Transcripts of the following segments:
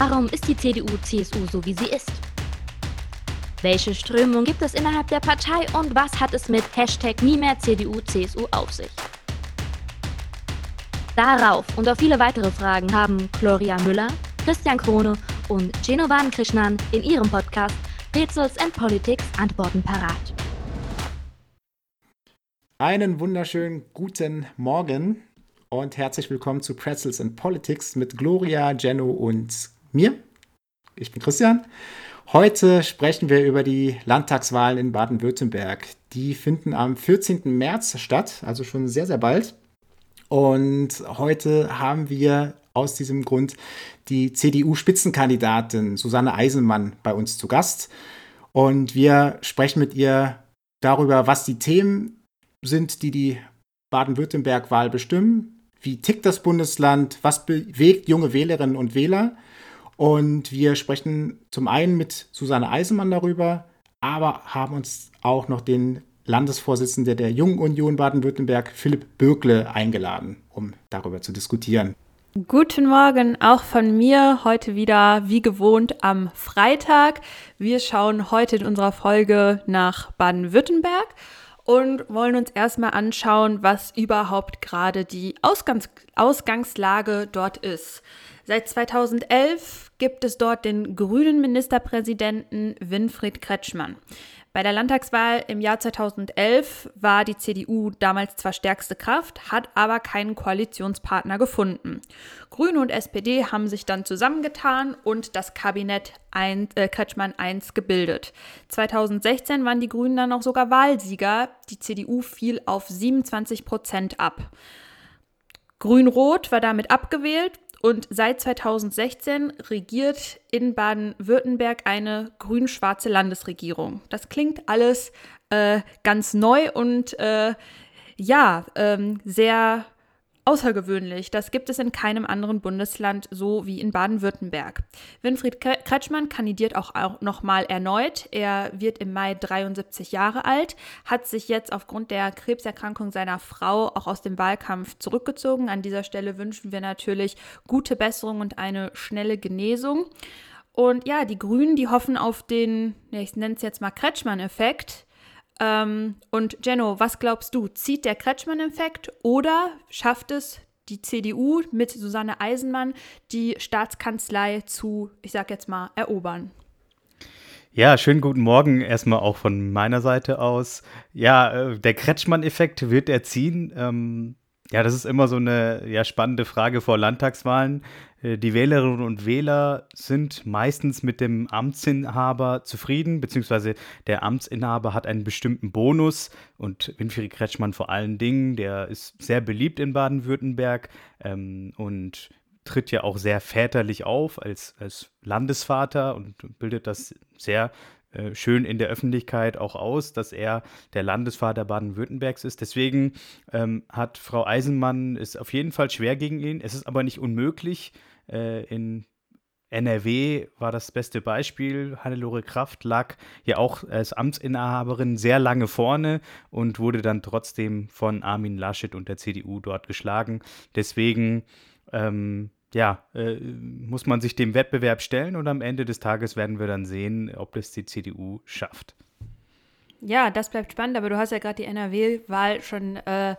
Warum ist die CDU-CSU so, wie sie ist? Welche Strömung gibt es innerhalb der Partei und was hat es mit Hashtag nie mehr CDU-CSU auf sich? Darauf und auf viele weitere Fragen haben Gloria Müller, Christian Krone und Genovan Krishnan in ihrem Podcast Rätsels and Politics Antworten parat. Einen wunderschönen guten Morgen und herzlich willkommen zu Pretzels and Politics mit Gloria, Jenno und mir. Ich bin Christian. Heute sprechen wir über die Landtagswahlen in Baden-Württemberg. Die finden am 14. März statt, also schon sehr, sehr bald. Und heute haben wir aus diesem Grund die CDU-Spitzenkandidatin Susanne Eisenmann bei uns zu Gast. Und wir sprechen mit ihr darüber, was die Themen sind, die die Baden-Württemberg-Wahl bestimmen. Wie tickt das Bundesland? Was bewegt junge Wählerinnen und Wähler? Und wir sprechen zum einen mit Susanne Eisenmann darüber, aber haben uns auch noch den Landesvorsitzenden der Jungen Union Baden-Württemberg, Philipp Bürkle, eingeladen, um darüber zu diskutieren. Guten Morgen auch von mir, heute wieder wie gewohnt am Freitag. Wir schauen heute in unserer Folge nach Baden-Württemberg und wollen uns erstmal anschauen, was überhaupt gerade die Ausgangs Ausgangslage dort ist. Seit 2011 gibt es dort den grünen Ministerpräsidenten Winfried Kretschmann. Bei der Landtagswahl im Jahr 2011 war die CDU damals zwar stärkste Kraft, hat aber keinen Koalitionspartner gefunden. Grüne und SPD haben sich dann zusammengetan und das Kabinett ein, äh, Kretschmann I gebildet. 2016 waren die Grünen dann auch sogar Wahlsieger. Die CDU fiel auf 27 Prozent ab. Grün-Rot war damit abgewählt und seit 2016 regiert in Baden-Württemberg eine grün-schwarze Landesregierung. Das klingt alles äh, ganz neu und äh, ja, ähm, sehr außergewöhnlich. Das gibt es in keinem anderen Bundesland so wie in Baden-Württemberg. Winfried Kretschmann kandidiert auch, nochmal erneut. Er wird im Mai 73 Jahre alt, hat sich jetzt aufgrund der Krebserkrankung seiner Frau auch aus dem Wahlkampf zurückgezogen. An dieser Stelle wünschen wir natürlich gute Besserung und eine schnelle Genesung. Und ja, die Grünen, die hoffen auf den, ich nenne es jetzt mal Kretschmann-Effekt. Ähm, und Jenno, was glaubst du? Zieht der Kretschmann-Effekt oder schafft es die CDU mit Susanne Eisenmann, die Staatskanzlei zu, ich sag jetzt mal, erobern? Ja, schönen guten Morgen erstmal auch von meiner Seite aus. Ja, äh, der Kretschmann-Effekt wird er ziehen. Ähm, ja, das ist immer so eine ja, spannende Frage vor Landtagswahlen. Äh, die Wählerinnen und Wähler sind meistens mit dem Amtsinhaber zufrieden, beziehungsweise der Amtsinhaber hat einen bestimmten Bonus und Winfried Kretschmann vor allen Dingen, der ist sehr beliebt in Baden-Württemberg ähm, und tritt ja auch sehr väterlich auf als, als Landesvater und bildet das sehr äh, schön in der Öffentlichkeit auch aus, dass er der Landesvater Baden-Württembergs ist. Deswegen ähm, hat Frau Eisenmann es auf jeden Fall schwer gegen ihn. Es ist aber nicht unmöglich. Äh, in NRW war das beste Beispiel. Hannelore Kraft lag ja auch als Amtsinhaberin sehr lange vorne und wurde dann trotzdem von Armin Laschet und der CDU dort geschlagen. Deswegen ähm, ja, äh, muss man sich dem Wettbewerb stellen und am Ende des Tages werden wir dann sehen, ob es die CDU schafft. Ja, das bleibt spannend, aber du hast ja gerade die NRW-Wahl schon äh,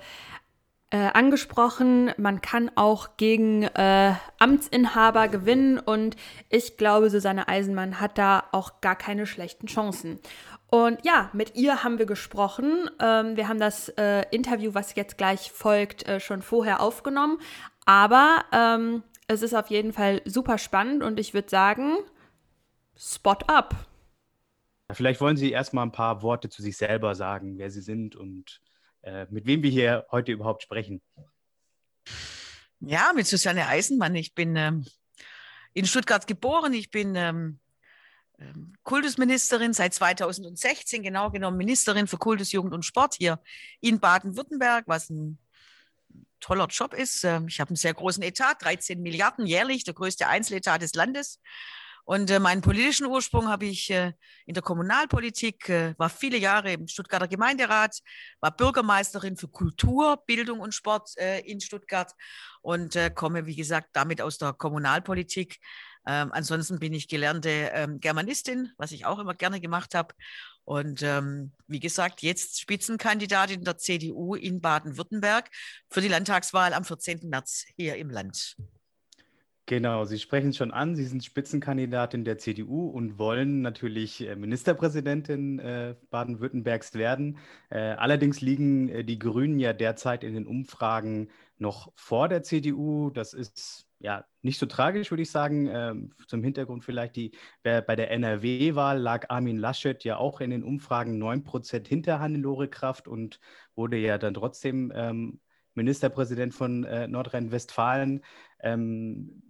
äh, angesprochen. Man kann auch gegen äh, Amtsinhaber gewinnen und ich glaube, Susanne Eisenmann hat da auch gar keine schlechten Chancen. Und ja, mit ihr haben wir gesprochen. Ähm, wir haben das äh, Interview, was jetzt gleich folgt, äh, schon vorher aufgenommen. Aber ähm, es ist auf jeden Fall super spannend und ich würde sagen, Spot up. Vielleicht wollen Sie erstmal ein paar Worte zu sich selber sagen, wer Sie sind und äh, mit wem wir hier heute überhaupt sprechen. Ja, mit Susanne Eisenmann. Ich bin ähm, in Stuttgart geboren. Ich bin ähm, ähm Kultusministerin seit 2016, genau genommen Ministerin für Kultus, Jugend und Sport hier in Baden-Württemberg, was ein toller Job ist. Ähm, ich habe einen sehr großen Etat, 13 Milliarden jährlich, der größte Einzeletat des Landes. Und äh, meinen politischen Ursprung habe ich äh, in der Kommunalpolitik, äh, war viele Jahre im Stuttgarter Gemeinderat, war Bürgermeisterin für Kultur, Bildung und Sport äh, in Stuttgart und äh, komme, wie gesagt, damit aus der Kommunalpolitik. Ähm, ansonsten bin ich gelernte ähm, Germanistin, was ich auch immer gerne gemacht habe. Und ähm, wie gesagt, jetzt Spitzenkandidatin der CDU in Baden-Württemberg für die Landtagswahl am 14. März hier im Land. Genau, Sie sprechen schon an, Sie sind Spitzenkandidatin der CDU und wollen natürlich äh, Ministerpräsidentin äh, Baden-Württembergs werden. Äh, allerdings liegen äh, die Grünen ja derzeit in den Umfragen noch vor der CDU. Das ist ja nicht so tragisch, würde ich sagen. Ähm, zum Hintergrund vielleicht, die, bei der NRW-Wahl lag Armin Laschet ja auch in den Umfragen 9% hinter Hannelore Kraft und wurde ja dann trotzdem ähm, Ministerpräsident von äh, Nordrhein-Westfalen. Ähm,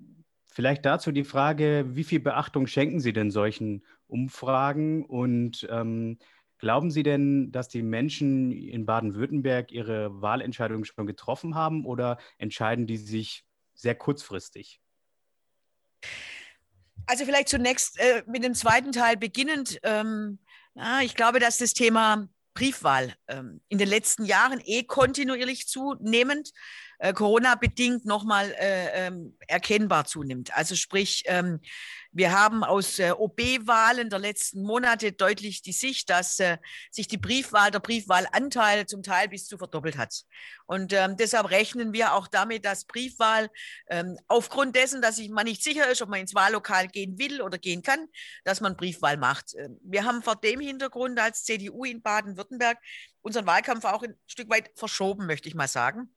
vielleicht dazu die Frage, wie viel Beachtung schenken Sie denn solchen Umfragen und ähm, Glauben Sie denn, dass die Menschen in Baden-Württemberg ihre Wahlentscheidung schon getroffen haben oder entscheiden die sich sehr kurzfristig? Also vielleicht zunächst äh, mit dem zweiten Teil beginnend. Ähm, ja, ich glaube, dass das Thema Briefwahl ähm, in den letzten Jahren eh kontinuierlich zunehmend äh, Corona-bedingt nochmal äh, ähm, erkennbar zunimmt. Also sprich, ähm, wir haben aus äh, OB-Wahlen der letzten Monate deutlich die Sicht, dass äh, sich die Briefwahl, der Briefwahlanteil zum Teil bis zu verdoppelt hat. Und ähm, deshalb rechnen wir auch damit, dass Briefwahl ähm, aufgrund dessen, dass sich man nicht sicher ist, ob man ins Wahllokal gehen will oder gehen kann, dass man Briefwahl macht. Ähm, wir haben vor dem Hintergrund als CDU in Baden-Württemberg unseren Wahlkampf auch ein Stück weit verschoben, möchte ich mal sagen.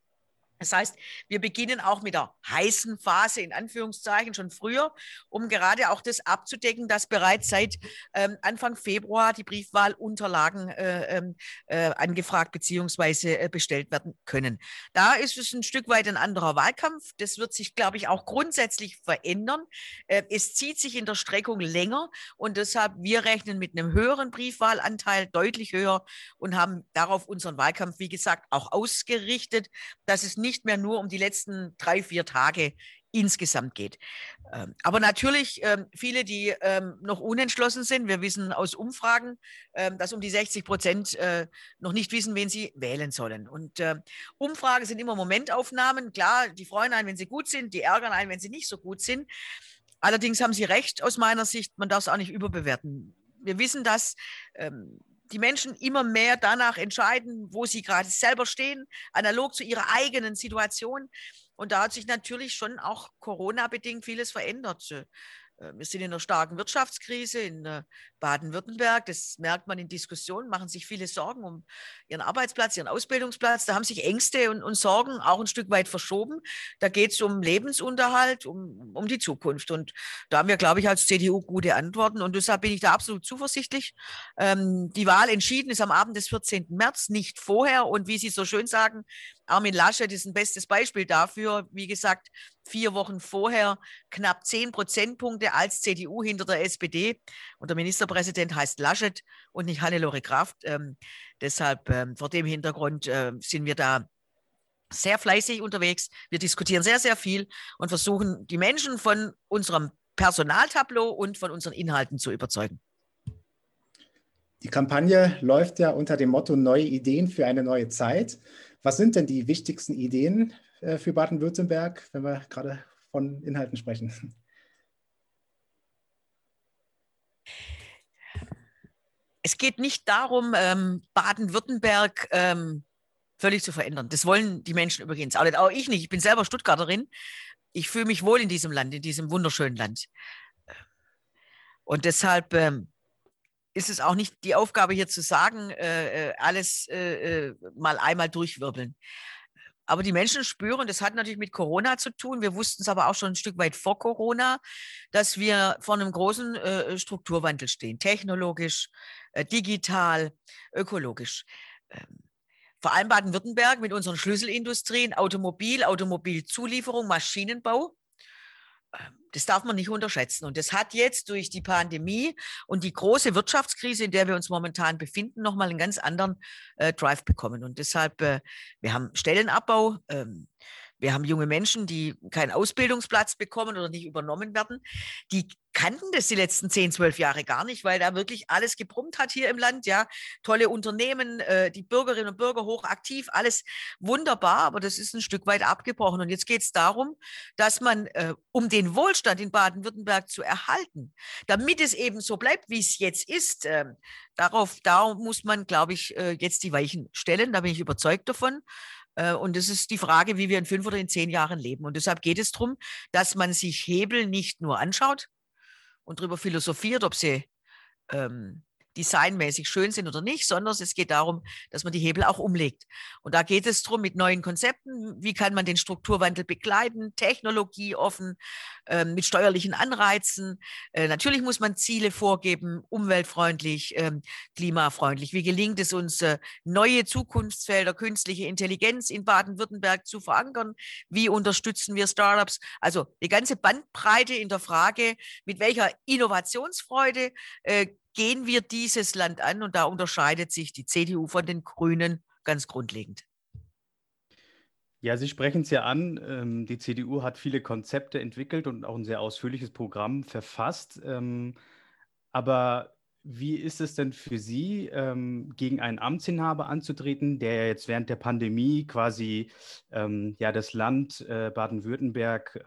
Das heißt, wir beginnen auch mit der heißen Phase in Anführungszeichen schon früher, um gerade auch das abzudecken, dass bereits seit ähm, Anfang Februar die Briefwahlunterlagen äh, ähm, äh, angefragt bzw. Äh, bestellt werden können. Da ist es ein Stück weit ein anderer Wahlkampf. Das wird sich, glaube ich, auch grundsätzlich verändern. Äh, es zieht sich in der Streckung länger und deshalb wir rechnen mit einem höheren Briefwahlanteil, deutlich höher und haben darauf unseren Wahlkampf, wie gesagt, auch ausgerichtet, dass es nicht mehr nur um die letzten drei, vier Tage insgesamt geht. Ähm, aber natürlich ähm, viele, die ähm, noch unentschlossen sind. Wir wissen aus Umfragen, dass um die 60 Prozent äh, noch nicht wissen, wen sie wählen sollen. Und Umfragen sind immer Momentaufnahmen. Klar, die freuen einen, wenn sie gut sind, die ärgern einen, wenn sie nicht so gut sind. Allerdings haben Sie recht aus meiner Sicht, man darf es auch nicht überbewerten. Wir wissen, dass die Menschen immer mehr danach entscheiden, wo sie gerade selber stehen, analog zu ihrer eigenen Situation. Und da hat sich natürlich schon auch Corona-bedingt vieles verändert. Äh, wir sind in einer starken Wirtschaftskrise in äh, Baden-Württemberg. Das merkt man in Diskussionen, machen sich viele Sorgen um ihren Arbeitsplatz, ihren Ausbildungsplatz. Da haben sich Ängste und, und Sorgen auch ein Stück weit verschoben. Da geht es um Lebensunterhalt, um, um die Zukunft. Und da haben wir, glaube ich, als CDU gute Antworten. Und deshalb bin ich da absolut zuversichtlich. Ähm, die Wahl entschieden ist am Abend des 14. März, nicht vorher. Und wie Sie so schön sagen, Armin Laschet ist ein bestes Beispiel dafür. Wie gesagt, vier Wochen vorher knapp zehn Prozentpunkte als CDU hinter der SPD. Und der Ministerpräsident heißt Laschet und nicht Hannelore Kraft. Ähm, deshalb ähm, vor dem Hintergrund äh, sind wir da sehr fleißig unterwegs. Wir diskutieren sehr, sehr viel und versuchen, die Menschen von unserem Personaltableau und von unseren Inhalten zu überzeugen. Die Kampagne läuft ja unter dem Motto Neue Ideen für eine neue Zeit. Was sind denn die wichtigsten Ideen für Baden-Württemberg, wenn wir gerade von Inhalten sprechen? Es geht nicht darum, ähm, Baden-Württemberg ähm, völlig zu verändern. Das wollen die Menschen übrigens auch. Auch ich nicht. Ich bin selber Stuttgarterin. Ich fühle mich wohl in diesem Land, in diesem wunderschönen Land. Und deshalb ähm, ist es auch nicht die Aufgabe hier zu sagen, äh, äh, alles äh, äh, mal einmal durchwirbeln. Aber die Menschen spüren, das hat natürlich mit Corona zu tun. Wir wussten es aber auch schon ein Stück weit vor Corona, dass wir vor einem großen äh, Strukturwandel stehen. Technologisch, äh, digital, ökologisch. Ähm, vor allem Baden-Württemberg mit unseren Schlüsselindustrien, Automobil, Automobilzulieferung, Maschinenbau. Das darf man nicht unterschätzen. Und das hat jetzt durch die Pandemie und die große Wirtschaftskrise, in der wir uns momentan befinden, nochmal einen ganz anderen äh, Drive bekommen. Und deshalb, äh, wir haben Stellenabbau. Ähm, wir haben junge Menschen, die keinen Ausbildungsplatz bekommen oder nicht übernommen werden. Die kannten das die letzten 10, 12 Jahre gar nicht, weil da wirklich alles gebrummt hat hier im Land. Ja, tolle Unternehmen, äh, die Bürgerinnen und Bürger hochaktiv, alles wunderbar, aber das ist ein Stück weit abgebrochen. Und jetzt geht es darum, dass man, äh, um den Wohlstand in Baden-Württemberg zu erhalten, damit es eben so bleibt, wie es jetzt ist, äh, darauf, da muss man, glaube ich, äh, jetzt die Weichen stellen. Da bin ich überzeugt davon. Äh, und das ist die Frage, wie wir in fünf oder in zehn Jahren leben. Und deshalb geht es darum, dass man sich Hebel nicht nur anschaut und darüber philosophiert, ob sie ähm, designmäßig schön sind oder nicht, sondern es geht darum, dass man die Hebel auch umlegt. Und da geht es darum, mit neuen Konzepten, wie kann man den Strukturwandel begleiten, technologieoffen, äh, mit steuerlichen Anreizen. Äh, natürlich muss man Ziele vorgeben, umweltfreundlich, äh, klimafreundlich. Wie gelingt es uns, äh, neue Zukunftsfelder, künstliche Intelligenz in Baden-Württemberg zu verankern? Wie unterstützen wir Startups? Also die ganze Bandbreite in der Frage, mit welcher Innovationsfreude äh, gehen wir dieses Land an und da unterscheidet sich die CDU von den Grünen ganz grundlegend. Ja, Sie sprechen es ja an. Ähm, die CDU hat viele Konzepte entwickelt und auch ein sehr ausführliches Programm verfasst. Ähm, aber wie ist es denn für Sie, ähm, gegen einen Amtsinhaber anzutreten, der jetzt während der Pandemie quasi ja, das Land äh, Baden-Württemberg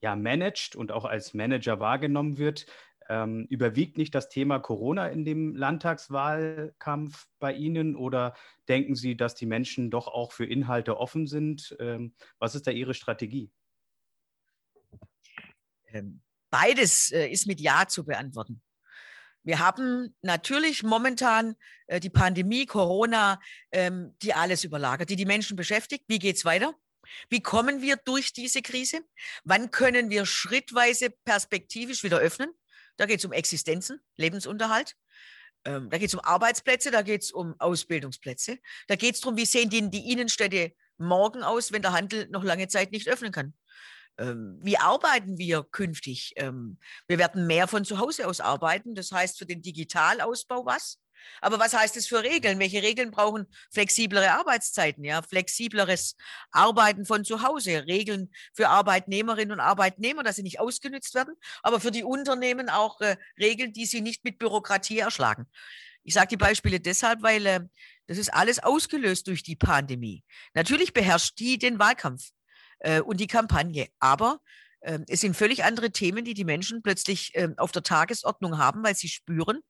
ja, managt und auch als Manager wahrgenommen wird? Ähm, überwiegt nicht das Thema Corona in dem Landtagswahlkampf bei Ihnen oder denken Sie, dass die Menschen doch auch für Inhalte offen sind? Ähm, was ist da Ihre Strategie? Ähm, beides äh, ist mit Ja zu beantworten. Wir haben natürlich momentan äh, die Pandemie, Corona, ähm, die alles überlagert, die die Menschen beschäftigt. Wie geht es weiter? Wie kommen wir durch diese Krise? Wann können wir schrittweise perspektivisch wieder öffnen? Da geht es um Existenzen, Lebensunterhalt. Ähm, da geht es um Arbeitsplätze, da geht es um Ausbildungsplätze. Da geht es darum, wie sehen die, die Innenstädte morgen aus, wenn der Handel noch lange Zeit nicht öffnen kann. Ähm, wie arbeiten wir künftig? Ähm, wir werden mehr von zu Hause aus arbeiten. Das heißt für den Digitalausbau was? Aber was heißt es für Regeln? Welche Regeln brauchen flexiblere Arbeitszeiten, ja, flexibleres Arbeiten von zu Hause, Regeln für Arbeitnehmerinnen und Arbeitnehmer, dass sie nicht ausgenützt werden, aber für die Unternehmen auch äh, Regeln, die sie nicht mit Bürokratie erschlagen. Ich sage die Beispiele deshalb, weil äh, das ist alles ausgelöst durch die Pandemie. Natürlich beherrscht die den Wahlkampf äh, und die Kampagne, aber es sind völlig andere Themen, die die Menschen plötzlich ähm, auf der Tagesordnung haben, weil sie spüren,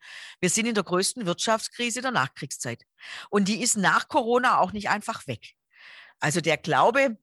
wir sind in der größten Wirtschaftskrise der Nachkriegszeit. Und die ist nach Corona auch nicht einfach weg. Also der Glaube,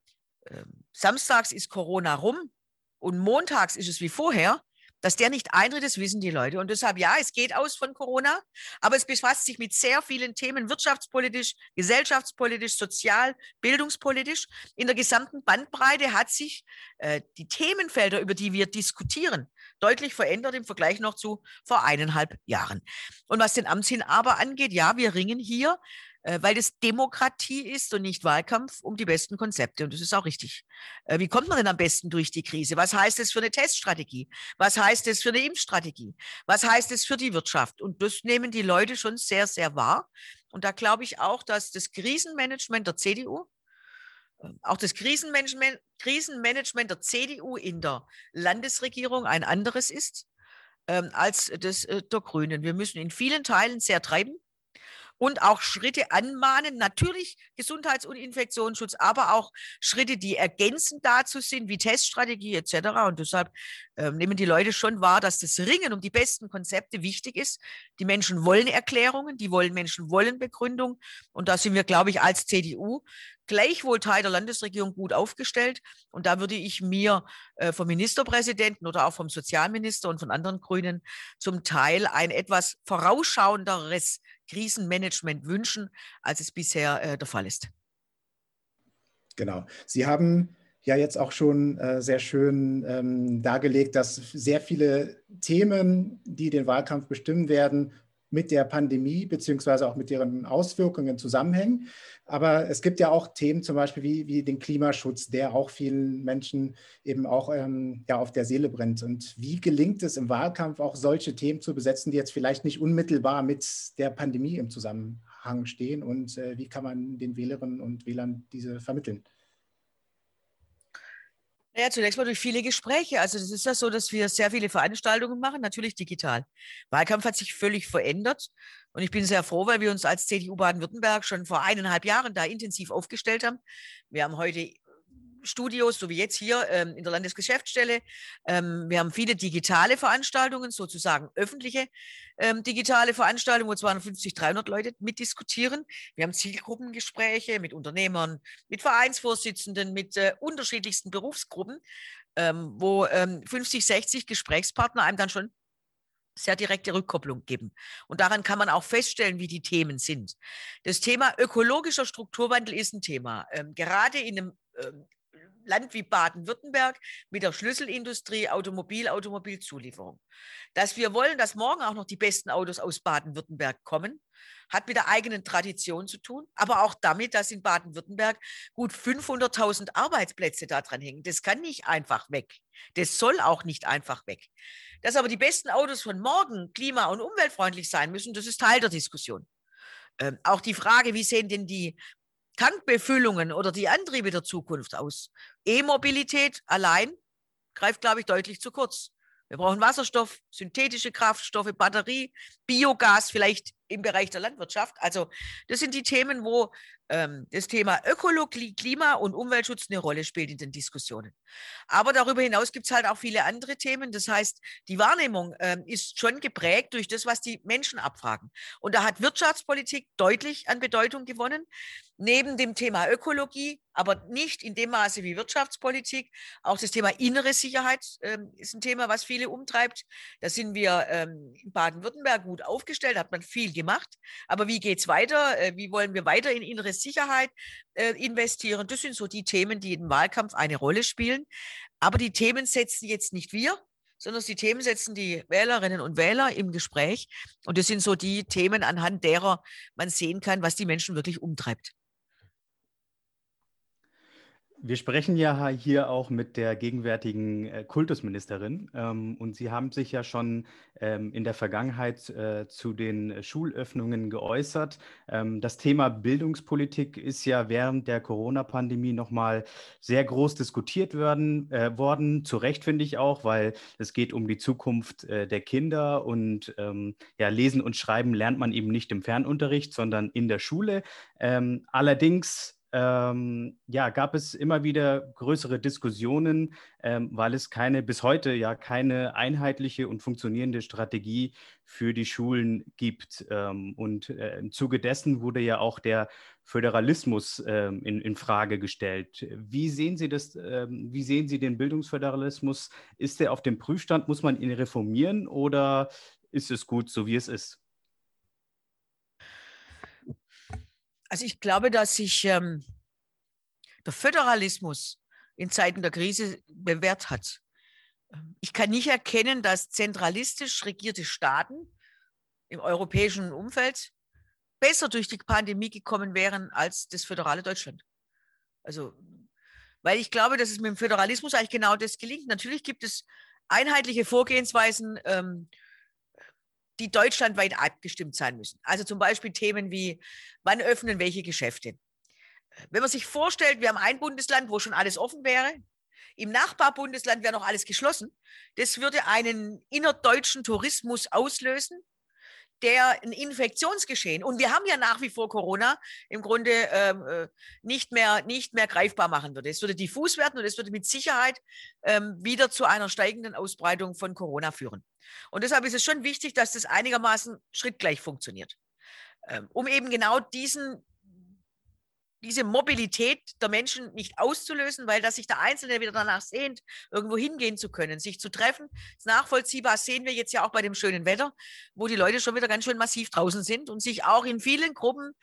ähm, samstags ist Corona rum und montags ist es wie vorher, dass der nicht eintritt, das wissen die Leute. Und deshalb, ja, es geht aus von Corona, aber es befasst sich mit sehr vielen Themen, wirtschaftspolitisch, gesellschaftspolitisch, sozial, bildungspolitisch. In der gesamten Bandbreite hat sich äh, die Themenfelder, über die wir diskutieren, deutlich verändert im Vergleich noch zu vor eineinhalb Jahren. Und was den Amtsinhaber angeht, ja, wir ringen hier weil das Demokratie ist und nicht Wahlkampf um die besten Konzepte. Und das ist auch richtig. Äh, wie kommt man denn am besten durch die Krise? Was heißt es für eine Teststrategie? Was heißt es für eine Impfstrategie? Was heißt es für die Wirtschaft? Und das nehmen die Leute schon sehr, sehr wahr. Und da glaube ich auch, dass das Krisenmanagement der CDU, äh, auch das Krisenmanagement, Krisenmanagement der CDU in der Landesregierung ein anderes ist ähm, als das der Grünen. Wir müssen in vielen Teilen sehr treiben und auch Schritte anmahnen, natürlich Gesundheits- und Infektionsschutz, aber auch Schritte, die ergänzend dazu sind, wie Teststrategie etc. Und deshalb äh, nehmen die Leute schon wahr, dass das Ringen um die besten Konzepte wichtig ist. Die Menschen wollen Erklärungen, die wollen Menschen wollen Begründung. Und da sind wir, glaube ich, als CDU gleichwohl Teil der Landesregierung gut aufgestellt. Und da würde ich mir äh, vom Ministerpräsidenten oder auch vom Sozialminister und von anderen Grünen zum Teil ein etwas vorausschauenderes Krisenmanagement wünschen, als es bisher äh, der Fall ist. Genau. Sie haben ja jetzt auch schon äh, sehr schön ähm, dargelegt, dass sehr viele Themen, die den Wahlkampf bestimmen werden, mit der Pandemie beziehungsweise auch mit deren Auswirkungen zusammenhängen. Aber es gibt ja auch Themen zum Beispiel wie, wie den Klimaschutz, der auch vielen Menschen eben auch ähm, ja, auf der Seele brennt. Und wie gelingt es im Wahlkampf auch solche Themen zu besetzen, die jetzt vielleicht nicht unmittelbar mit der Pandemie im Zusammenhang stehen? Und äh, wie kann man den Wählerinnen und Wählern diese vermitteln? Ja, zunächst mal durch viele Gespräche. Also es ist ja so, dass wir sehr viele Veranstaltungen machen, natürlich digital. Wahlkampf hat sich völlig verändert und ich bin sehr froh, weil wir uns als CDU Baden-Württemberg schon vor eineinhalb Jahren da intensiv aufgestellt haben. Wir haben heute Studios, so wie jetzt hier ähm, in der Landesgeschäftsstelle. Ähm, wir haben viele digitale Veranstaltungen, sozusagen öffentliche ähm, digitale Veranstaltungen, wo 250, 300 Leute mitdiskutieren. Wir haben Zielgruppengespräche mit Unternehmern, mit Vereinsvorsitzenden, mit äh, unterschiedlichsten Berufsgruppen, ähm, wo 50, ähm, 60 Gesprächspartner einem dann schon sehr direkte Rückkopplung geben. Und daran kann man auch feststellen, wie die Themen sind. Das Thema ökologischer Strukturwandel ist ein Thema. Ähm, gerade in einem ähm, Land wie Baden-Württemberg mit der Schlüsselindustrie Automobil, Automobilzulieferung. Dass wir wollen, dass morgen auch noch die besten Autos aus Baden-Württemberg kommen, hat mit der eigenen Tradition zu tun, aber auch damit, dass in Baden-Württemberg gut 500.000 Arbeitsplätze daran hängen. Das kann nicht einfach weg. Das soll auch nicht einfach weg. Dass aber die besten Autos von morgen klima- und umweltfreundlich sein müssen, das ist Teil der Diskussion. Ähm, auch die Frage, wie sehen denn die Tankbefüllungen oder die Antriebe der Zukunft aus. E-Mobilität allein greift, glaube ich, deutlich zu kurz. Wir brauchen Wasserstoff, synthetische Kraftstoffe, Batterie, Biogas vielleicht im Bereich der Landwirtschaft. Also das sind die Themen, wo ähm, das Thema Ökologie, Klima und Umweltschutz eine Rolle spielt in den Diskussionen. Aber darüber hinaus gibt es halt auch viele andere Themen. Das heißt, die Wahrnehmung ähm, ist schon geprägt durch das, was die Menschen abfragen. Und da hat Wirtschaftspolitik deutlich an Bedeutung gewonnen neben dem Thema Ökologie, aber nicht in dem Maße wie Wirtschaftspolitik. Auch das Thema innere Sicherheit ähm, ist ein Thema, was viele umtreibt. Da sind wir ähm, in Baden-Württemberg gut aufgestellt, hat man viel gemacht. Aber wie geht es weiter? Äh, wie wollen wir weiter in innere Sicherheit äh, investieren? Das sind so die Themen, die im Wahlkampf eine Rolle spielen. Aber die Themen setzen jetzt nicht wir, sondern die Themen setzen die Wählerinnen und Wähler im Gespräch. Und das sind so die Themen, anhand derer man sehen kann, was die Menschen wirklich umtreibt. Wir sprechen ja hier auch mit der gegenwärtigen äh, Kultusministerin ähm, und Sie haben sich ja schon ähm, in der Vergangenheit äh, zu den Schulöffnungen geäußert. Ähm, das Thema Bildungspolitik ist ja während der Corona-Pandemie nochmal sehr groß diskutiert werden, äh, worden. Zu Recht finde ich auch, weil es geht um die Zukunft äh, der Kinder und ähm, ja, Lesen und Schreiben lernt man eben nicht im Fernunterricht, sondern in der Schule. Ähm, allerdings ähm, ja, gab es immer wieder größere Diskussionen, ähm, weil es keine, bis heute ja keine einheitliche und funktionierende Strategie für die Schulen gibt. Ähm, und äh, im Zuge dessen wurde ja auch der Föderalismus ähm, in, in Frage gestellt. Wie sehen Sie das, ähm, wie sehen Sie den Bildungsföderalismus? Ist der auf dem Prüfstand? Muss man ihn reformieren oder ist es gut, so wie es ist? Also ich glaube, dass sich ähm, der Föderalismus in Zeiten der Krise bewährt hat. Ich kann nicht erkennen, dass zentralistisch regierte Staaten im europäischen Umfeld besser durch die Pandemie gekommen wären als das föderale Deutschland. Also, weil ich glaube, dass es mit dem Föderalismus eigentlich genau das gelingt. Natürlich gibt es einheitliche Vorgehensweisen, ähm, die deutschlandweit abgestimmt sein müssen. Also zum Beispiel Themen wie, wann öffnen welche Geschäfte. Wenn man sich vorstellt, wir haben ein Bundesland, wo schon alles offen wäre, im Nachbarbundesland wäre noch alles geschlossen. Das würde einen innerdeutschen Tourismus auslösen, der ein Infektionsgeschehen, und wir haben ja nach wie vor Corona, im Grunde ähm, äh, nicht, mehr, nicht mehr greifbar machen würde. Es würde diffus werden und es würde mit Sicherheit ähm, wieder zu einer steigenden Ausbreitung von Corona führen. Und deshalb ist es schon wichtig, dass das einigermaßen schrittgleich funktioniert, ähm, um eben genau diesen diese Mobilität der Menschen nicht auszulösen, weil dass sich der Einzelne wieder danach sehnt, irgendwo hingehen zu können, sich zu treffen. ist nachvollziehbar, sehen wir jetzt ja auch bei dem schönen Wetter, wo die Leute schon wieder ganz schön massiv draußen sind und sich auch in vielen Gruppen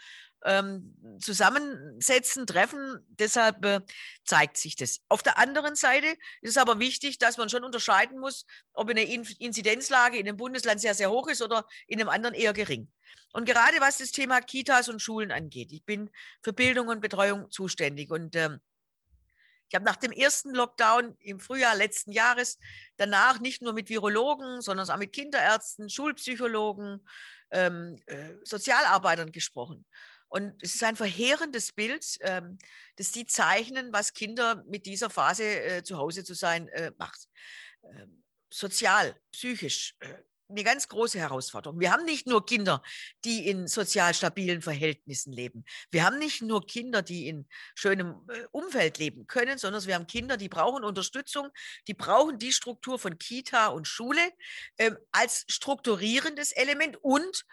ähm, zusammensetzen, treffen. Deshalb äh, zeigt sich das. Auf der anderen Seite ist es aber wichtig, dass man schon unterscheiden muss, ob eine In Inzidenzlage in einem Bundesland sehr, sehr hoch ist oder in einem anderen eher gering. Und gerade was das Thema Kitas und Schulen angeht, ich bin für Bildung und Betreuung zuständig und ähm, ich habe nach dem ersten Lockdown im Frühjahr letzten Jahres danach nicht nur mit Virologen, sondern auch mit Kinderärzten, Schulpsychologen, ähm, äh, Sozialarbeitern gesprochen. Und es ist ein verheerendes Bild, ähm, das die zeichnen, was Kinder mit dieser Phase äh, zu Hause zu sein äh, macht. Ähm, sozial, psychisch, äh, eine ganz große Herausforderung. Wir haben nicht nur Kinder, die in sozial stabilen Verhältnissen leben. Wir haben nicht nur Kinder, die in schönem äh, Umfeld leben können, sondern wir haben Kinder, die brauchen Unterstützung, die brauchen die Struktur von Kita und Schule äh, als strukturierendes Element und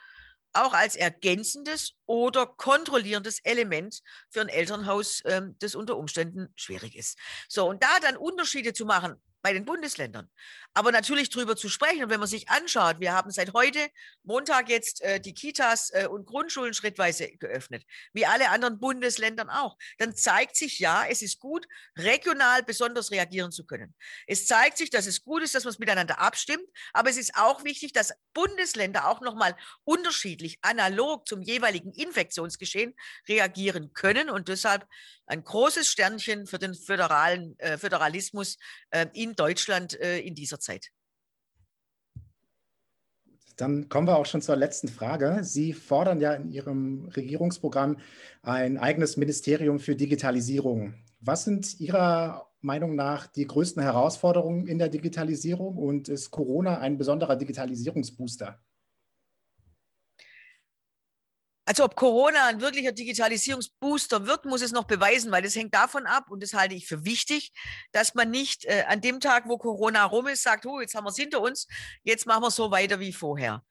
auch als ergänzendes oder kontrollierendes Element für ein Elternhaus, ähm, das unter Umständen schwierig ist. So, und da dann Unterschiede zu machen, bei den Bundesländern. Aber natürlich darüber zu sprechen. Und wenn man sich anschaut, wir haben seit heute, Montag jetzt, äh, die Kitas äh, und Grundschulen schrittweise geöffnet, wie alle anderen Bundesländern auch, dann zeigt sich ja, es ist gut, regional besonders reagieren zu können. Es zeigt sich, dass es gut ist, dass man es miteinander abstimmt. Aber es ist auch wichtig, dass Bundesländer auch nochmal unterschiedlich, analog zum jeweiligen Infektionsgeschehen reagieren können. Und deshalb ein großes Sternchen für den föderalen äh, Föderalismus äh, in Deutschland äh, in dieser Zeit. Dann kommen wir auch schon zur letzten Frage. Sie fordern ja in Ihrem Regierungsprogramm ein eigenes Ministerium für Digitalisierung. Was sind Ihrer Meinung nach die größten Herausforderungen in der Digitalisierung und ist Corona ein besonderer Digitalisierungsbooster? Also ob Corona ein wirklicher Digitalisierungsbooster wird, muss es noch beweisen, weil das hängt davon ab, und das halte ich für wichtig, dass man nicht äh, an dem Tag, wo Corona rum ist, sagt, oh, jetzt haben wir es hinter uns, jetzt machen wir so weiter wie vorher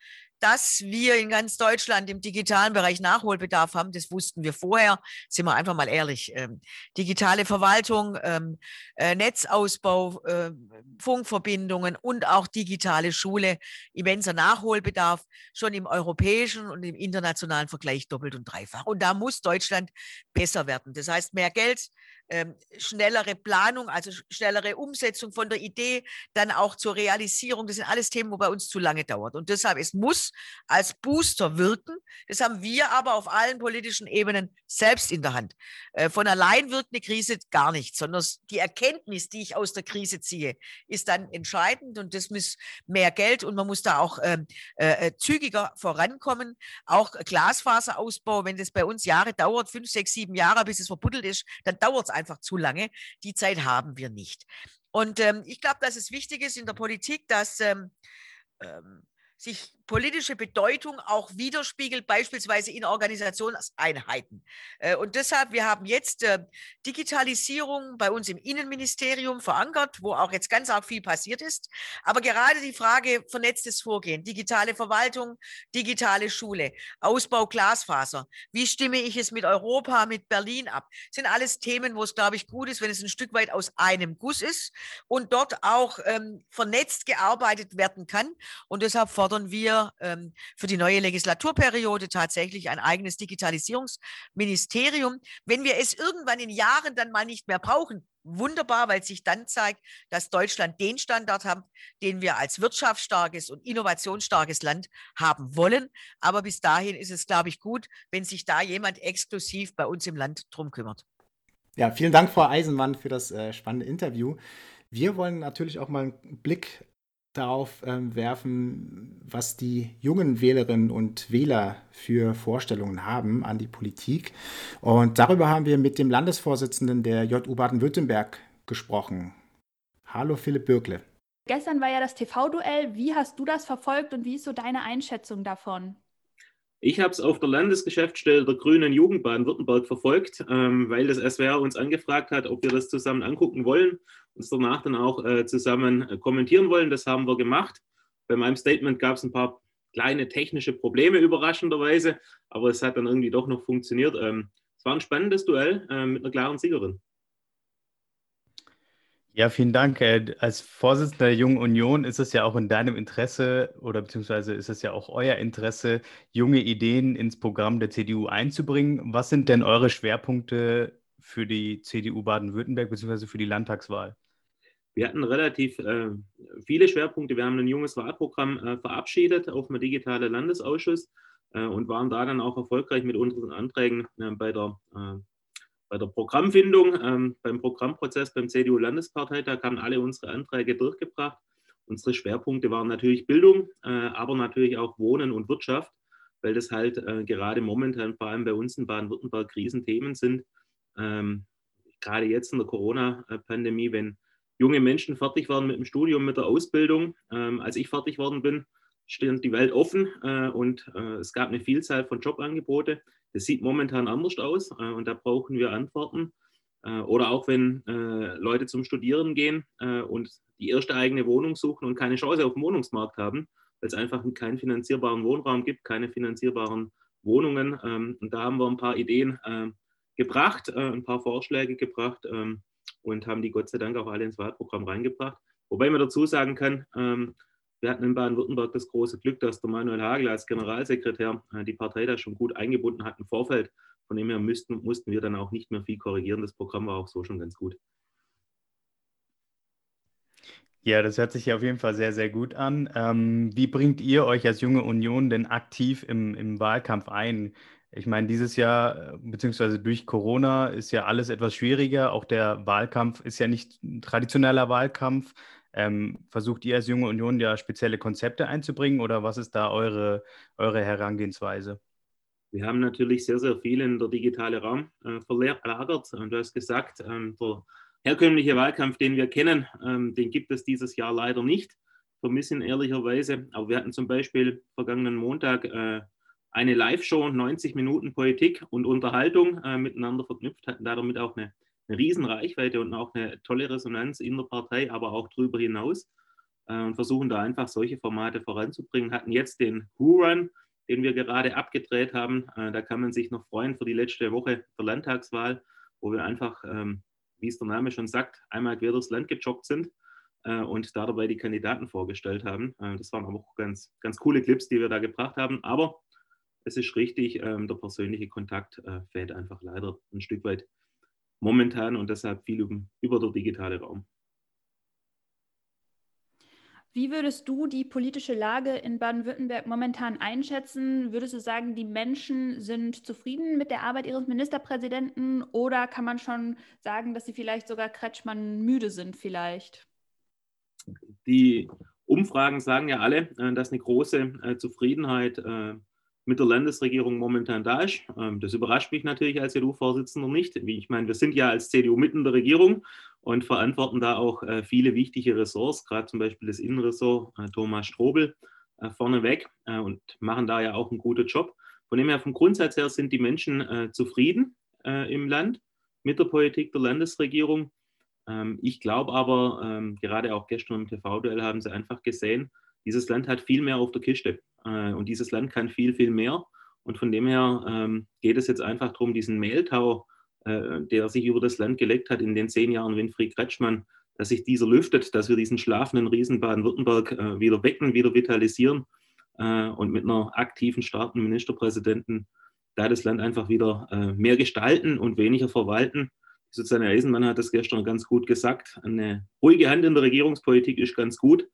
dass wir in ganz Deutschland im digitalen Bereich Nachholbedarf haben, das wussten wir vorher, sind wir einfach mal ehrlich. Ähm, digitale Verwaltung, ähm, äh, Netzausbau, äh, Funkverbindungen und auch digitale Schule, immenser Nachholbedarf, schon im europäischen und im internationalen Vergleich doppelt und dreifach. Und da muss Deutschland besser werden. Das heißt, mehr Geld, ähm, schnellere Planung, also schnellere Umsetzung von der Idee, dann auch zur Realisierung. Das sind alles Themen, wo bei uns zu lange dauert. Und deshalb, es muss als Booster wirken. Das haben wir aber auf allen politischen Ebenen selbst in der Hand. Äh, von allein wirkt eine Krise gar nicht, sondern die Erkenntnis, die ich aus der Krise ziehe, ist dann entscheidend und das muss mehr Geld und man muss da auch ähm, äh, äh, zügiger vorankommen. Auch Glasfaserausbau, wenn das bei uns Jahre dauert, fünf, sechs, sieben Jahre, bis es verbuddelt ist, dann dauert es einfach zu lange. Die Zeit haben wir nicht. Und ähm, ich glaube, dass es wichtig ist in der Politik, dass ähm, ähm, sich politische Bedeutung auch widerspiegelt, beispielsweise in Organisationseinheiten. Äh, und deshalb, wir haben jetzt äh, Digitalisierung bei uns im Innenministerium verankert, wo auch jetzt ganz arg viel passiert ist. Aber gerade die Frage vernetztes Vorgehen, digitale Verwaltung, digitale Schule, Ausbau Glasfaser, wie stimme ich es mit Europa, mit Berlin ab, sind alles Themen, wo es, glaube ich, gut ist, wenn es ein Stück weit aus einem Guss ist und dort auch ähm, vernetzt gearbeitet werden kann. Und deshalb fordern wir ähm, für die neue Legislaturperiode tatsächlich ein eigenes Digitalisierungsministerium. Wenn wir es irgendwann in Jahren dann mal nicht mehr brauchen, wunderbar, weil sich dann zeigt, dass Deutschland den Standard hat, den wir als wirtschaftsstarkes und innovationsstarkes Land haben wollen. Aber bis dahin ist es, glaube ich, gut, wenn sich da jemand exklusiv bei uns im Land drum kümmert. Ja, vielen Dank, Frau Eisenmann, für das äh, spannende Interview. Wir wollen natürlich auch mal einen Blick darauf ähm, werfen, was die jungen Wählerinnen und Wähler für Vorstellungen haben an die Politik. Und darüber haben wir mit dem Landesvorsitzenden der JU Baden-Württemberg gesprochen. Hallo Philipp Birkle. Gestern war ja das TV-Duell. Wie hast du das verfolgt und wie ist so deine Einschätzung davon? Ich habe es auf der Landesgeschäftsstelle der Grünen Jugend Baden-Württemberg verfolgt, ähm, weil das SWR uns angefragt hat, ob wir das zusammen angucken wollen, uns danach dann auch äh, zusammen äh, kommentieren wollen. Das haben wir gemacht. Bei meinem Statement gab es ein paar kleine technische Probleme, überraschenderweise, aber es hat dann irgendwie doch noch funktioniert. Ähm, es war ein spannendes Duell äh, mit einer klaren Siegerin. Ja, vielen Dank. Äh, als Vorsitzender der Jungen Union ist es ja auch in deinem Interesse oder beziehungsweise ist es ja auch euer Interesse, junge Ideen ins Programm der CDU einzubringen. Was sind denn eure Schwerpunkte für die CDU Baden-Württemberg beziehungsweise für die Landtagswahl? Wir hatten relativ äh, viele Schwerpunkte. Wir haben ein junges Wahlprogramm äh, verabschiedet auf dem digitalen Landesausschuss äh, und waren da dann auch erfolgreich mit unseren Anträgen äh, bei der äh, bei der Programmfindung, ähm, beim Programmprozess beim CDU-Landesparteitag haben alle unsere Anträge durchgebracht. Unsere Schwerpunkte waren natürlich Bildung, äh, aber natürlich auch Wohnen und Wirtschaft. weil das halt gerade momentan vor allem bei uns in Baden-Württemberg Krisenthemen sind. Ähm, gerade jetzt in der Corona-Pandemie, wenn junge Menschen fertig waren mit dem Studium, mit der Ausbildung, ähm, als ich fertig worden bin, stand die Welt offen äh, und äh, es gab eine Vielzahl von Jobangebote. Das sieht momentan anders aus äh, und da brauchen wir Antworten. Äh, oder auch wenn äh, Leute zum Studieren gehen äh, und die erste eigene Wohnung suchen und keine Chance auf dem Wohnungsmarkt haben, weil es einfach keinen finanzierbaren Wohnraum gibt, keine finanzierbaren Wohnungen. Ähm, und da haben wir ein paar Ideen gebracht, ein paar Vorschläge gebracht ähm, und haben die Gott sei Dank auch alle ins Wahlprogramm reingebracht. Wobei man dazu sagen kann, ähm, wir hatten in Baden-Württemberg das große Glück, dass der Manuel Hagel als Generalsekretär äh, die Partei da schon gut eingebunden hat im Vorfeld. Von dem her müssten, mussten wir dann auch nicht mehr viel korrigieren. Das Programm war auch so schon ganz gut. Ja, das hört sich ja auf jeden Fall sehr, sehr gut an. Ähm, wie bringt ihr euch als junge Union denn aktiv im, im Wahlkampf ein? Ich meine, dieses Jahr, äh, beziehungsweise durch Corona, ist ja alles etwas schwieriger. Auch der Wahlkampf ist ja nicht ein traditioneller Wahlkampf. Ähm, versucht ihr als Junge Union ja spezielle Konzepte einzubringen oder was ist da eure, eure Herangehensweise? Wir haben natürlich sehr, sehr viel in der digitale Raum äh, verlagert. Und du hast gesagt, ähm, der herkömmliche Wahlkampf, den wir kennen, ähm, den gibt es dieses Jahr leider nicht. Vermissen ehrlicherweise. Aber wir hatten zum Beispiel vergangenen Montag äh, eine Live-Show, 90 Minuten Politik und Unterhaltung äh, miteinander verknüpft, hatten damit auch eine eine riesen Reichweite und auch eine tolle Resonanz in der Partei, aber auch darüber hinaus äh, und versuchen da einfach solche Formate voranzubringen. Hatten jetzt den Who-Run, den wir gerade abgedreht haben. Äh, da kann man sich noch freuen für die letzte Woche der Landtagswahl, wo wir einfach, ähm, wie es der Name schon sagt, einmal quer durchs Land gejoggt sind äh, und da dabei die Kandidaten vorgestellt haben. Äh, das waren aber auch ganz, ganz coole Clips, die wir da gebracht haben. Aber es ist richtig, ähm, der persönliche Kontakt äh, fällt einfach leider ein Stück weit momentan und deshalb viel über der digitale Raum. Wie würdest du die politische Lage in Baden-Württemberg momentan einschätzen? Würdest du sagen, die Menschen sind zufrieden mit der Arbeit ihres Ministerpräsidenten oder kann man schon sagen, dass sie vielleicht sogar Kretschmann müde sind vielleicht? Die Umfragen sagen ja alle, äh, dass eine große äh, Zufriedenheit äh, mit der Landesregierung momentan da ist. Ähm, das überrascht mich natürlich als CDU-Vorsitzender nicht. Ich meine, wir sind ja als CDU mitten in der Regierung und verantworten da auch äh, viele wichtige Ressorts, gerade zum Beispiel das Innenressort äh, Thomas Strobel äh, vorneweg und machen da ja auch einen guten Job. Von dem her, vom Grundsatz her sind die Menschen zufrieden im Land mit der Politik der Landesregierung. Ähm, ich glaube aber, ähm, gerade auch gestern im TV-Duell haben sie einfach gesehen, dieses Land hat viel mehr auf der Kiste äh, und dieses Land kann viel, viel mehr. Und von dem her ähm, geht es jetzt einfach darum, diesen Mehltau, äh, der sich über das Land gelegt hat in den zehn Jahren Winfried Kretschmann, dass sich dieser lüftet, dass wir diesen schlafenden Riesen Baden-Württemberg äh, wieder wecken, wieder vitalisieren äh, und mit einer aktiven, starken Ministerpräsidenten da das Land einfach wieder äh, mehr gestalten und weniger verwalten. Susanne Eisenmann hat das gestern ganz gut gesagt. Eine ruhige Hand in der Regierungspolitik ist ganz gut.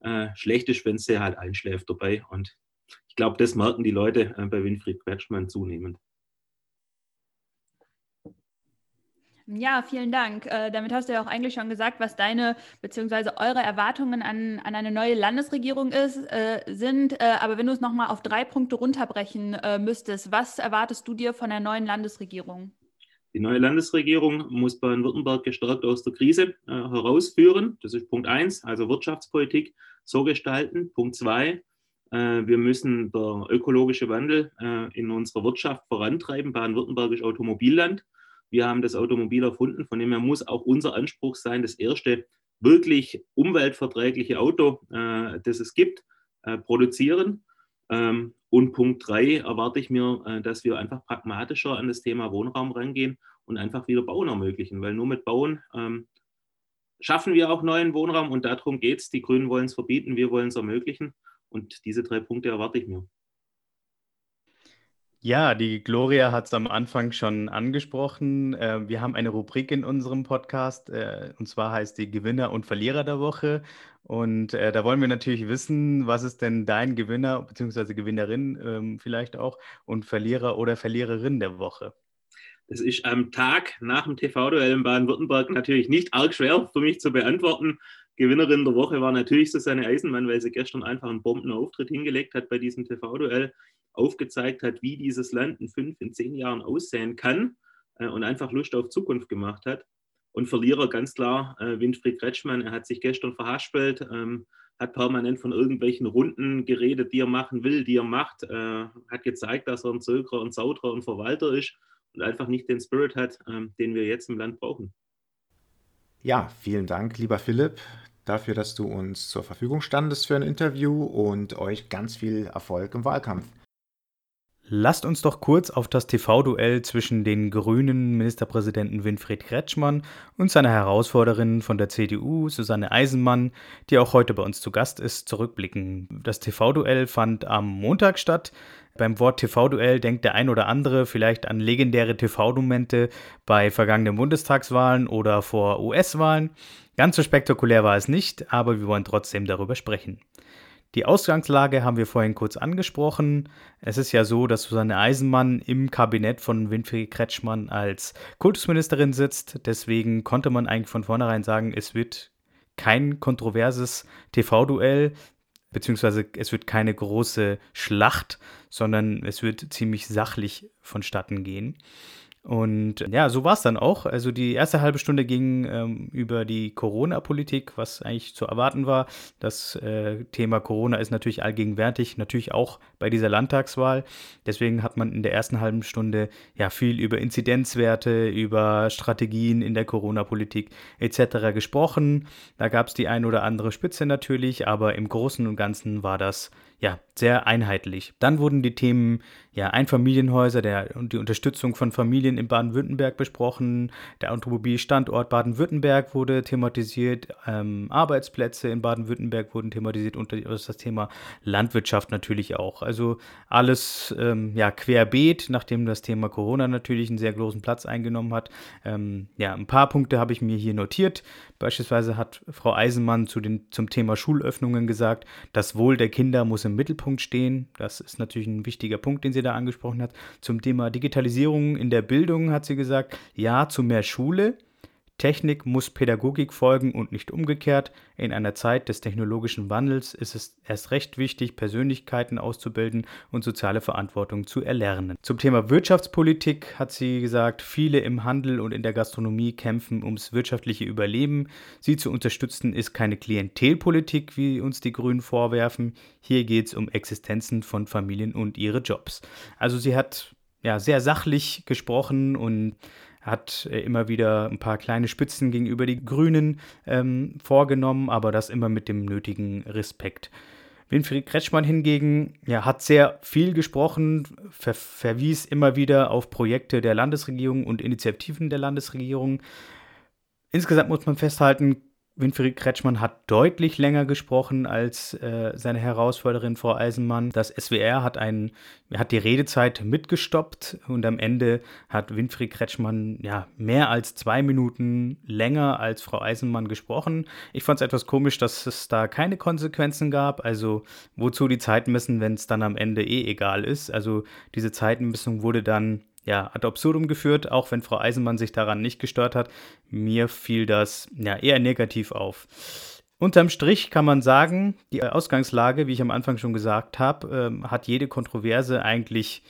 Äh, schlecht ist, wenn sie halt einschläft dabei. Und ich glaube, das merken die Leute äh, bei Winfried Kretschmann zunehmend. Ja, vielen Dank. Äh, damit hast du ja auch eigentlich schon gesagt, was deine bzw. eure Erwartungen an, an eine neue Landesregierung ist, äh, sind. Äh, aber wenn du es nochmal auf drei Punkte runterbrechen äh, müsstest, was erwartest du dir von der neuen Landesregierung? Die neue Landesregierung muss Baden-Württemberg gestärkt aus der Krise äh, herausführen. Das ist Punkt eins, also Wirtschaftspolitik so gestalten. Punkt zwei, äh, wir müssen der ökologische Wandel äh, in unserer Wirtschaft vorantreiben. Baden-Württemberg ist Automobilland. Wir haben das Automobil erfunden, von dem her muss auch unser Anspruch sein, das erste wirklich umweltverträgliche Auto, äh, das es gibt, produzieren. Ähm, und Punkt drei erwarte ich mir, dass wir einfach pragmatischer an das Thema Wohnraum rangehen und einfach wieder Bauen ermöglichen, weil nur mit Bauen ähm, schaffen wir auch neuen Wohnraum und darum geht es. Die Grünen wollen es verbieten, wir wollen es ermöglichen und diese drei Punkte erwarte ich mir. Ja, die Gloria hat es am Anfang schon angesprochen. Äh, wir haben eine Rubrik in unserem Podcast, äh, und zwar heißt die Gewinner und Verlierer der Woche. Und äh, da wollen wir natürlich wissen, was ist denn dein Gewinner bzw. Gewinnerin ähm, vielleicht auch und Verlierer oder Verliererin der Woche? Das ist am Tag nach dem TV-Duell in Baden-Württemberg natürlich nicht arg schwer für mich zu beantworten. Gewinnerin der Woche war natürlich Susanne Eisenmann, weil sie gestern einfach einen Bombenauftritt hingelegt hat bei diesem TV-Duell, aufgezeigt hat, wie dieses Land in fünf, in zehn Jahren aussehen kann äh, und einfach Lust auf Zukunft gemacht hat. Und Verlierer ganz klar äh, Winfried Kretschmann. Er hat sich gestern verhaspelt, ähm, hat permanent von irgendwelchen Runden geredet, die er machen will, die er macht, äh, hat gezeigt, dass er ein Zögerer, ein Zauderer und Verwalter ist und einfach nicht den Spirit hat, ähm, den wir jetzt im Land brauchen. Ja, vielen Dank, lieber Philipp, dafür, dass du uns zur Verfügung standest für ein Interview und euch ganz viel Erfolg im Wahlkampf. Lasst uns doch kurz auf das TV-Duell zwischen den grünen Ministerpräsidenten Winfried Kretschmann und seiner Herausforderin von der CDU, Susanne Eisenmann, die auch heute bei uns zu Gast ist, zurückblicken. Das TV-Duell fand am Montag statt. Beim Wort TV-Duell denkt der ein oder andere vielleicht an legendäre TV-Momente bei vergangenen Bundestagswahlen oder vor US-Wahlen. Ganz so spektakulär war es nicht, aber wir wollen trotzdem darüber sprechen. Die Ausgangslage haben wir vorhin kurz angesprochen. Es ist ja so, dass Susanne Eisenmann im Kabinett von Winfried Kretschmann als Kultusministerin sitzt. Deswegen konnte man eigentlich von vornherein sagen, es wird kein kontroverses TV-Duell, beziehungsweise es wird keine große Schlacht, sondern es wird ziemlich sachlich vonstatten gehen. Und ja, so war es dann auch. Also die erste halbe Stunde ging ähm, über die Corona-Politik, was eigentlich zu erwarten war. Das äh, Thema Corona ist natürlich allgegenwärtig, natürlich auch bei dieser Landtagswahl. Deswegen hat man in der ersten halben Stunde ja viel über Inzidenzwerte, über Strategien in der Corona-Politik etc. gesprochen. Da gab es die ein oder andere Spitze natürlich, aber im Großen und Ganzen war das ja, sehr einheitlich. Dann wurden die Themen ja, Einfamilienhäuser der, und die Unterstützung von Familien in Baden-Württemberg besprochen. Der Automobilstandort Baden-Württemberg wurde thematisiert. Ähm, Arbeitsplätze in Baden-Württemberg wurden thematisiert und das Thema Landwirtschaft natürlich auch. Also alles ähm, ja, querbeet, nachdem das Thema Corona natürlich einen sehr großen Platz eingenommen hat. Ähm, ja, ein paar Punkte habe ich mir hier notiert. Beispielsweise hat Frau Eisenmann zu den, zum Thema Schulöffnungen gesagt, das Wohl der Kinder muss im Mittelpunkt stehen. Das ist natürlich ein wichtiger Punkt, den sie da angesprochen hat. Zum Thema Digitalisierung in der Bildung hat sie gesagt, ja zu mehr Schule. Technik muss Pädagogik folgen und nicht umgekehrt. In einer Zeit des technologischen Wandels ist es erst recht wichtig, Persönlichkeiten auszubilden und soziale Verantwortung zu erlernen. Zum Thema Wirtschaftspolitik hat sie gesagt, viele im Handel und in der Gastronomie kämpfen ums wirtschaftliche Überleben. Sie zu unterstützen ist keine Klientelpolitik, wie uns die Grünen vorwerfen. Hier geht es um Existenzen von Familien und ihre Jobs. Also sie hat ja sehr sachlich gesprochen und hat äh, immer wieder ein paar kleine Spitzen gegenüber die Grünen ähm, vorgenommen, aber das immer mit dem nötigen Respekt. Winfried Kretschmann hingegen ja, hat sehr viel gesprochen, ver verwies immer wieder auf Projekte der Landesregierung und Initiativen der Landesregierung. Insgesamt muss man festhalten, Winfried Kretschmann hat deutlich länger gesprochen als äh, seine Herausforderin Frau Eisenmann. Das SWR hat, einen, hat die Redezeit mitgestoppt und am Ende hat Winfried Kretschmann ja, mehr als zwei Minuten länger als Frau Eisenmann gesprochen. Ich fand es etwas komisch, dass es da keine Konsequenzen gab. Also wozu die Zeit messen, wenn es dann am Ende eh egal ist. Also diese Zeitmessung wurde dann ja, ad absurdum geführt, auch wenn Frau Eisenmann sich daran nicht gestört hat. Mir fiel das ja eher negativ auf. Unterm Strich kann man sagen, die Ausgangslage, wie ich am Anfang schon gesagt habe, äh, hat jede Kontroverse eigentlich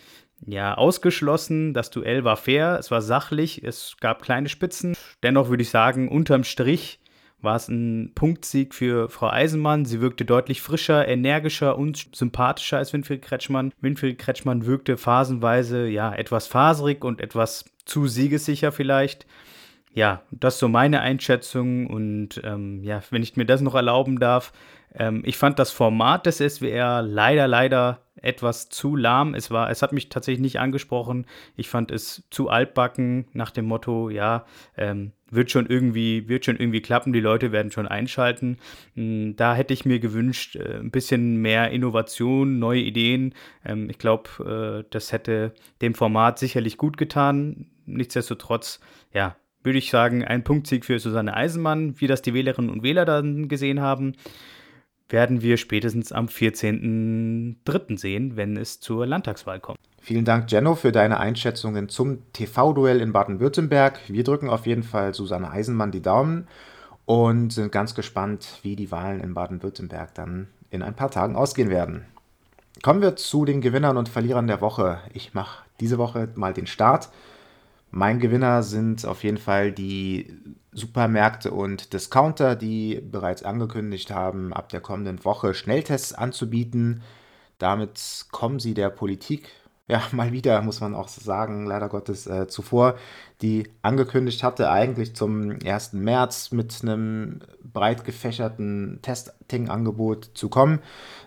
ja, ausgeschlossen. Das Duell war fair, es war sachlich, es gab kleine Spitzen. Dennoch würde ich sagen, unterm Strich war es ein Punktsieg für Frau Eisenmann. Sie wirkte deutlich frischer, energischer und sympathischer als Winfried Kretschmann. Winfried Kretschmann wirkte phasenweise ja etwas faserig und etwas zu siegessicher vielleicht. Ja, das ist so meine Einschätzung und ähm, ja, wenn ich mir das noch erlauben darf, ähm, ich fand das Format des SWR leider, leider etwas zu lahm. Es war, es hat mich tatsächlich nicht angesprochen. Ich fand es zu altbacken nach dem Motto, ja, ähm, wird schon irgendwie, wird schon irgendwie klappen, die Leute werden schon einschalten. Hm, da hätte ich mir gewünscht, äh, ein bisschen mehr Innovation, neue Ideen. Ähm, ich glaube, äh, das hätte dem Format sicherlich gut getan. Nichtsdestotrotz, ja, würde ich sagen, ein Punktsieg für Susanne Eisenmann, wie das die Wählerinnen und Wähler dann gesehen haben werden wir spätestens am 14.03. sehen, wenn es zur Landtagswahl kommt. Vielen Dank, Jenno, für deine Einschätzungen zum TV-Duell in Baden-Württemberg. Wir drücken auf jeden Fall Susanne Eisenmann die Daumen. und sind ganz gespannt, wie die Wahlen in Baden-Württemberg dann in ein paar Tagen ausgehen werden. Kommen wir zu den Gewinnern und Verlierern der Woche. Ich mache diese Woche mal den Start. Mein Gewinner sind auf jeden Fall die Supermärkte und Discounter, die bereits angekündigt haben, ab der kommenden Woche Schnelltests anzubieten. Damit kommen sie der Politik, ja, mal wieder, muss man auch sagen, leider Gottes äh, zuvor, die angekündigt hatte, eigentlich zum 1. März mit einem breit gefächerten Testing-Angebot zu kommen.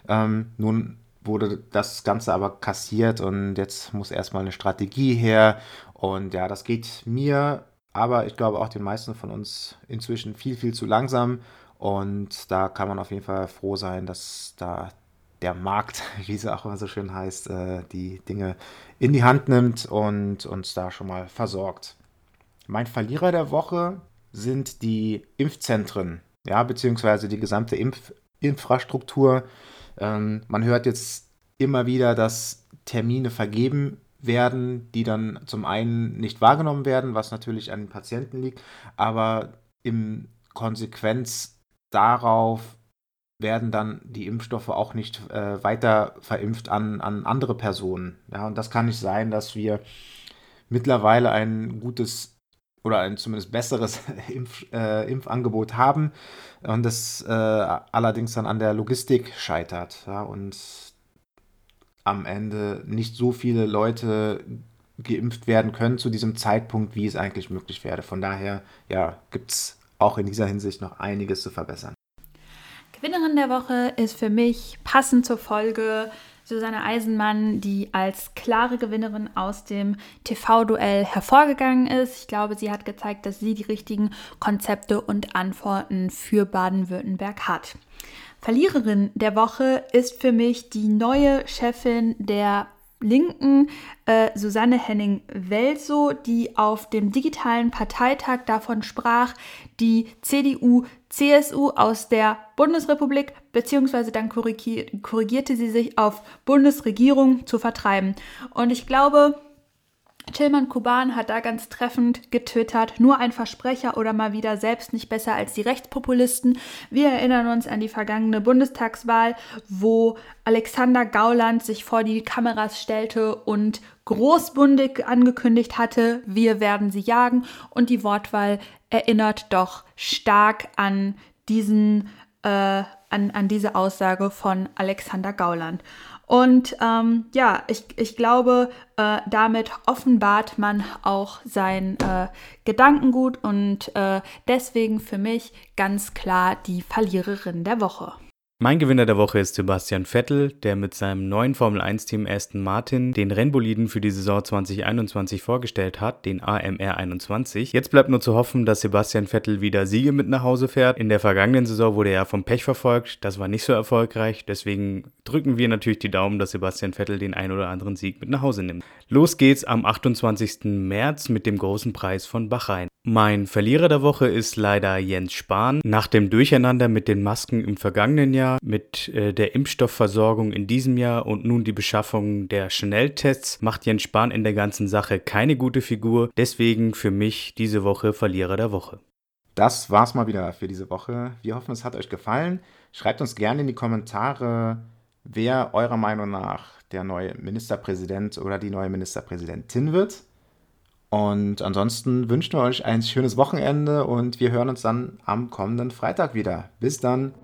Ähm, nun wurde das Ganze aber kassiert und jetzt muss erstmal eine Strategie her. Und ja, das geht mir, aber ich glaube auch den meisten von uns inzwischen viel, viel zu langsam. Und da kann man auf jeden Fall froh sein, dass da der Markt, wie es auch immer so schön heißt, äh, die Dinge in die Hand nimmt und uns da schon mal versorgt. Mein Verlierer der Woche sind die Impfzentren, ja, beziehungsweise die gesamte Impfinfrastruktur. Ähm, man hört jetzt immer wieder, dass Termine vergeben werden, die dann zum einen nicht wahrgenommen werden, was natürlich an den Patienten liegt, aber in Konsequenz darauf werden dann die Impfstoffe auch nicht äh, weiter verimpft an, an andere Personen. Ja, und das kann nicht sein, dass wir mittlerweile ein gutes oder ein zumindest besseres Impf, äh, Impfangebot haben und das äh, allerdings dann an der Logistik scheitert. Ja, und am Ende nicht so viele Leute geimpft werden können zu diesem Zeitpunkt, wie es eigentlich möglich wäre. Von daher ja, gibt es auch in dieser Hinsicht noch einiges zu verbessern. Gewinnerin der Woche ist für mich passend zur Folge Susanne Eisenmann, die als klare Gewinnerin aus dem TV-Duell hervorgegangen ist. Ich glaube, sie hat gezeigt, dass sie die richtigen Konzepte und Antworten für Baden-Württemberg hat. Verliererin der Woche ist für mich die neue Chefin der Linken, äh, Susanne Henning-Welso, die auf dem digitalen Parteitag davon sprach, die CDU, CSU aus der Bundesrepublik, beziehungsweise dann korrigierte sie sich auf Bundesregierung zu vertreiben. Und ich glaube, Tillmann Kuban hat da ganz treffend getwittert, nur ein Versprecher oder mal wieder selbst nicht besser als die Rechtspopulisten. Wir erinnern uns an die vergangene Bundestagswahl, wo Alexander Gauland sich vor die Kameras stellte und großbundig angekündigt hatte, wir werden sie jagen. Und die Wortwahl erinnert doch stark an diesen, äh, an, an diese Aussage von Alexander Gauland. Und ähm, ja, ich, ich glaube, äh, damit offenbart man auch sein äh, Gedankengut und äh, deswegen für mich ganz klar die Verliererin der Woche. Mein Gewinner der Woche ist Sebastian Vettel, der mit seinem neuen Formel-1-Team Aston Martin den Rennboliden für die Saison 2021 vorgestellt hat, den AMR 21. Jetzt bleibt nur zu hoffen, dass Sebastian Vettel wieder Siege mit nach Hause fährt. In der vergangenen Saison wurde er vom Pech verfolgt, das war nicht so erfolgreich, deswegen drücken wir natürlich die Daumen, dass Sebastian Vettel den ein oder anderen Sieg mit nach Hause nimmt. Los geht's am 28. März mit dem großen Preis von Bahrain. Mein Verlierer der Woche ist leider Jens Spahn. Nach dem Durcheinander mit den Masken im vergangenen Jahr, mit äh, der Impfstoffversorgung in diesem Jahr und nun die Beschaffung der Schnelltests macht Jens Spahn in der ganzen Sache keine gute Figur. Deswegen für mich diese Woche Verlierer der Woche. Das war's mal wieder für diese Woche. Wir hoffen, es hat euch gefallen. Schreibt uns gerne in die Kommentare, wer eurer Meinung nach der neue Ministerpräsident oder die neue Ministerpräsidentin wird. Und ansonsten wünschen wir euch ein schönes Wochenende und wir hören uns dann am kommenden Freitag wieder. Bis dann.